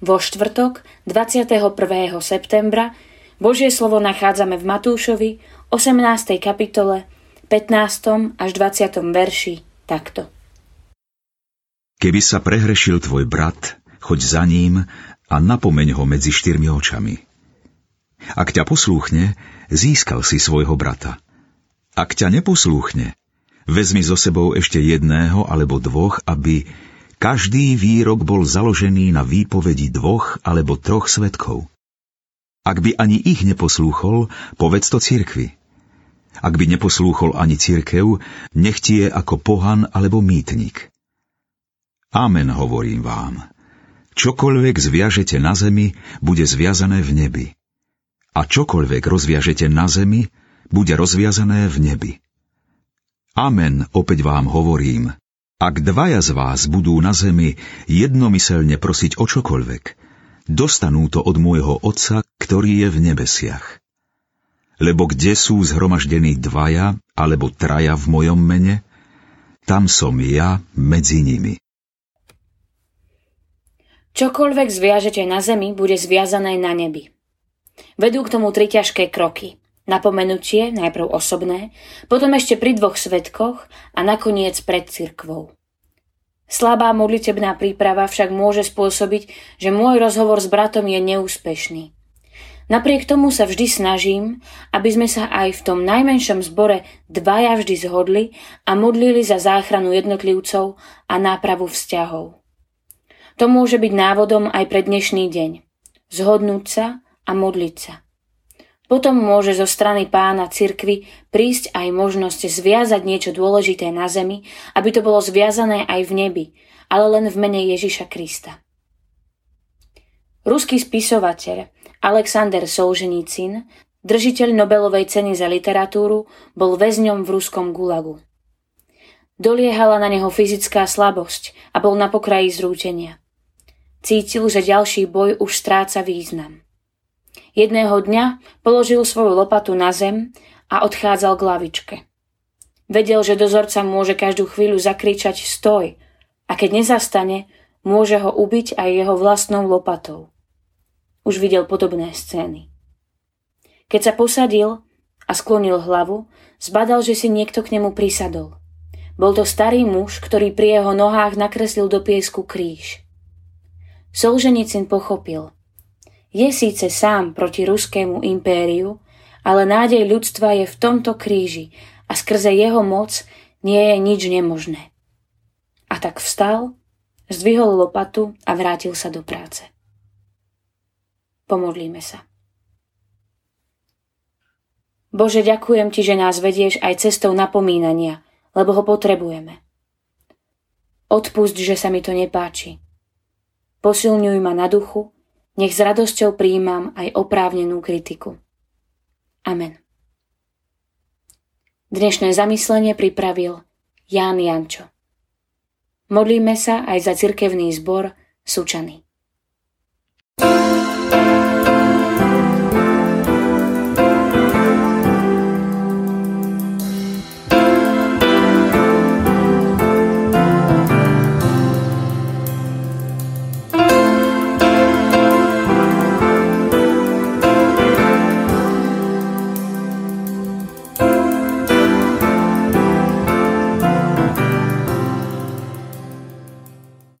Vo štvrtok 21. septembra Božie slovo nachádzame v Matúšovi 18. kapitole 15. až 20. verši takto. Keby sa prehrešil tvoj brat, choď za ním a napomeň ho medzi štyrmi očami. Ak ťa poslúchne, získal si svojho brata. Ak ťa neposlúchne, vezmi so sebou ešte jedného alebo dvoch, aby každý výrok bol založený na výpovedi dvoch alebo troch svetkov. Ak by ani ich neposlúchol, povedz to cirkvi. Ak by neposlúchol ani cirkev, nech ti je ako pohan alebo mýtnik. Amen hovorím vám. Čokoľvek zviažete na zemi, bude zviazané v nebi. A čokoľvek rozviažete na zemi, bude rozviazané v nebi. Amen, opäť vám hovorím. Ak dvaja z vás budú na zemi jednomyselne prosiť o čokoľvek, dostanú to od môjho Otca, ktorý je v nebesiach. Lebo kde sú zhromaždení dvaja alebo traja v mojom mene, tam som ja medzi nimi. Čokoľvek zviažete na zemi, bude zviazané na nebi. Vedú k tomu tri ťažké kroky. Napomenutie, najprv osobné, potom ešte pri dvoch svetkoch a nakoniec pred cirkvou. Slabá modlitebná príprava však môže spôsobiť, že môj rozhovor s bratom je neúspešný. Napriek tomu sa vždy snažím, aby sme sa aj v tom najmenšom zbore dvaja vždy zhodli a modlili za záchranu jednotlivcov a nápravu vzťahov. To môže byť návodom aj pre dnešný deň. Zhodnúť sa a modliť sa. Potom môže zo strany pána cirkvy prísť aj možnosť zviazať niečo dôležité na zemi, aby to bolo zviazané aj v nebi, ale len v mene Ježiša Krista. Ruský spisovateľ Alexander Solženicin, držiteľ Nobelovej ceny za literatúru, bol väzňom v ruskom gulagu. Doliehala na neho fyzická slabosť a bol na pokraji zrútenia. Cítil, že ďalší boj už stráca význam. Jedného dňa položil svoju lopatu na zem a odchádzal k lavičke. Vedel, že dozorca môže každú chvíľu zakričať stoj a keď nezastane, môže ho ubiť aj jeho vlastnou lopatou. Už videl podobné scény. Keď sa posadil a sklonil hlavu, zbadal, že si niekto k nemu prisadol. Bol to starý muž, ktorý pri jeho nohách nakreslil do piesku kríž. Solženicin pochopil – je síce sám proti ruskému impériu, ale nádej ľudstva je v tomto kríži a skrze jeho moc nie je nič nemožné. A tak vstal, zdvihol lopatu a vrátil sa do práce. Pomodlíme sa. Bože, ďakujem Ti, že nás vedieš aj cestou napomínania, lebo ho potrebujeme. Odpust, že sa mi to nepáči. Posilňuj ma na duchu, nech s radosťou prijímam aj oprávnenú kritiku. Amen. Dnešné zamyslenie pripravil Ján Jančo. Modlíme sa aj za cirkevný zbor Sučany. thank you